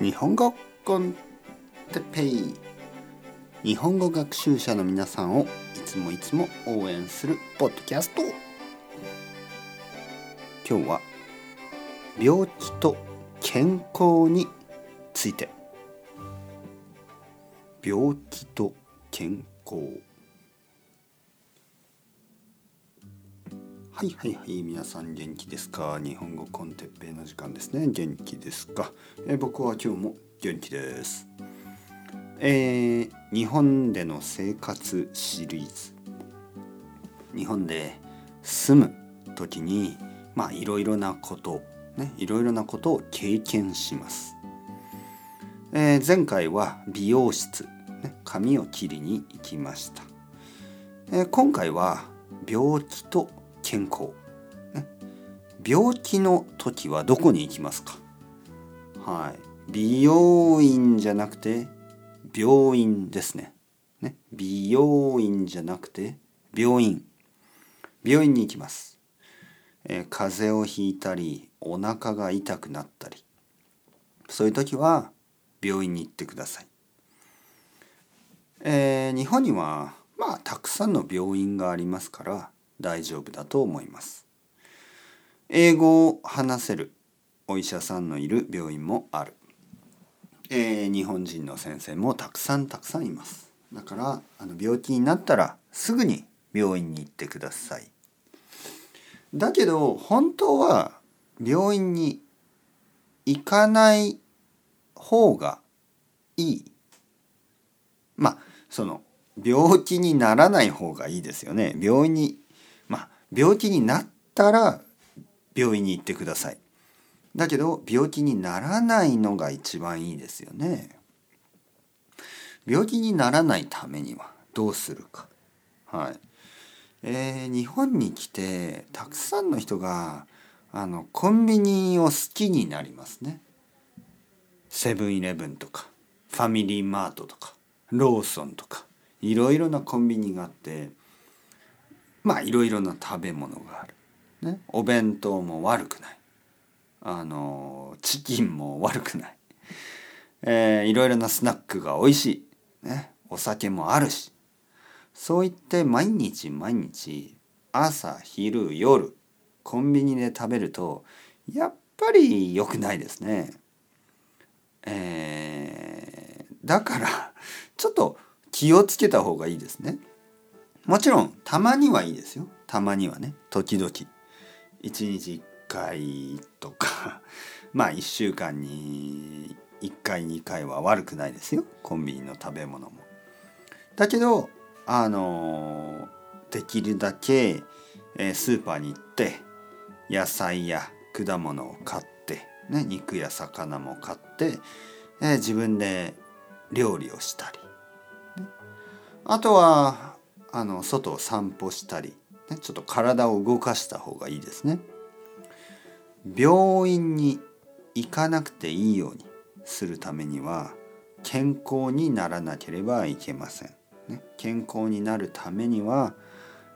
日本語コンテペイ。日本語学習者の皆さんをいつもいつも応援するポッドキャスト。今日は病気と健康について。病気と健康。はいはいはい皆さん元気ですか？日本語コンテッペイの時間ですね。元気ですか、え僕は今日も元気です。えー日本での生活シリーズ。日本で住む時にまあいろいろなことねいろいろなことを経験します、えー前回は美容室、ね、髪を切りに行きました、え今回は病気と健康、ね、病気の時はどこに行きますか？はい。美容院じゃなくて病院ですね。ね。美容院じゃなくて病院。病院に行きます、えー風邪をひいたりお腹が痛くなったり。そういう時は病院に行ってください、えー日本にはまあたくさんの病院がありますから大丈夫だと思います。英語を話せるお医者さんのいる病院もある、えー日本人の先生もたくさんたくさんいます。だからあの病気になったらすぐに病院に行ってください。だけど本当は病院に行かない方がいい。まあその病気にならない方がいいですよね。病院に病気になったら病院に行ってください。だけど病気にならないのが一番いいですよね。病気にならないためにはどうするか。はい。えー日本に来てたくさんの人があのコンビニを好きになりますね。セブンイレブンとかファミリーマートとかローソンとかいろいろなコンビニがあってまあいろいろな食べ物がある、ね、お弁当も悪くない。あのチキンも悪くない、えーいろいろなスナックが美味しい、ね、お酒もあるし。そう言って毎日毎日朝昼夜コンビニで食べるとやっぱり良くないですね。えーだからちょっと気をつけた方がいいですね。もちろんたまにはいいですよ。たまにはね。時々。一日一回とか。まあ1週間に1回2回は悪くないですよ。コンビニの食べ物も。だけどあのできるだけ、えスーパーに行って野菜や果物を買って、ね、肉や魚も買って、え自分で料理をしたり、ね。あとはあの外を散歩したり、ね、ちょっと体を動かした方がいいですね。病院に行かなくていいようにするためには健康にならなければいけません。ね、健康になるためには、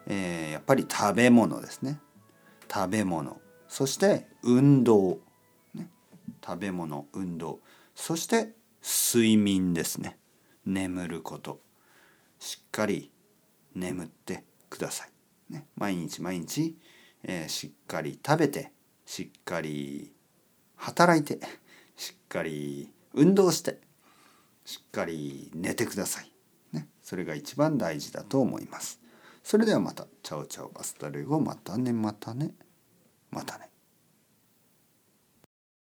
えーやっぱり食べ物ですね。食べ物。そして運動、ね、食べ物運動。そして睡眠ですね。眠ること。しっかり眠ってください、ね、毎日毎日、えーしっかり食べてしっかり働いてしっかり運動してしっかり寝てください。ね、それが一番大事だと思います。それではまた。チャオチャオバスタレゴまたねまたねまたね。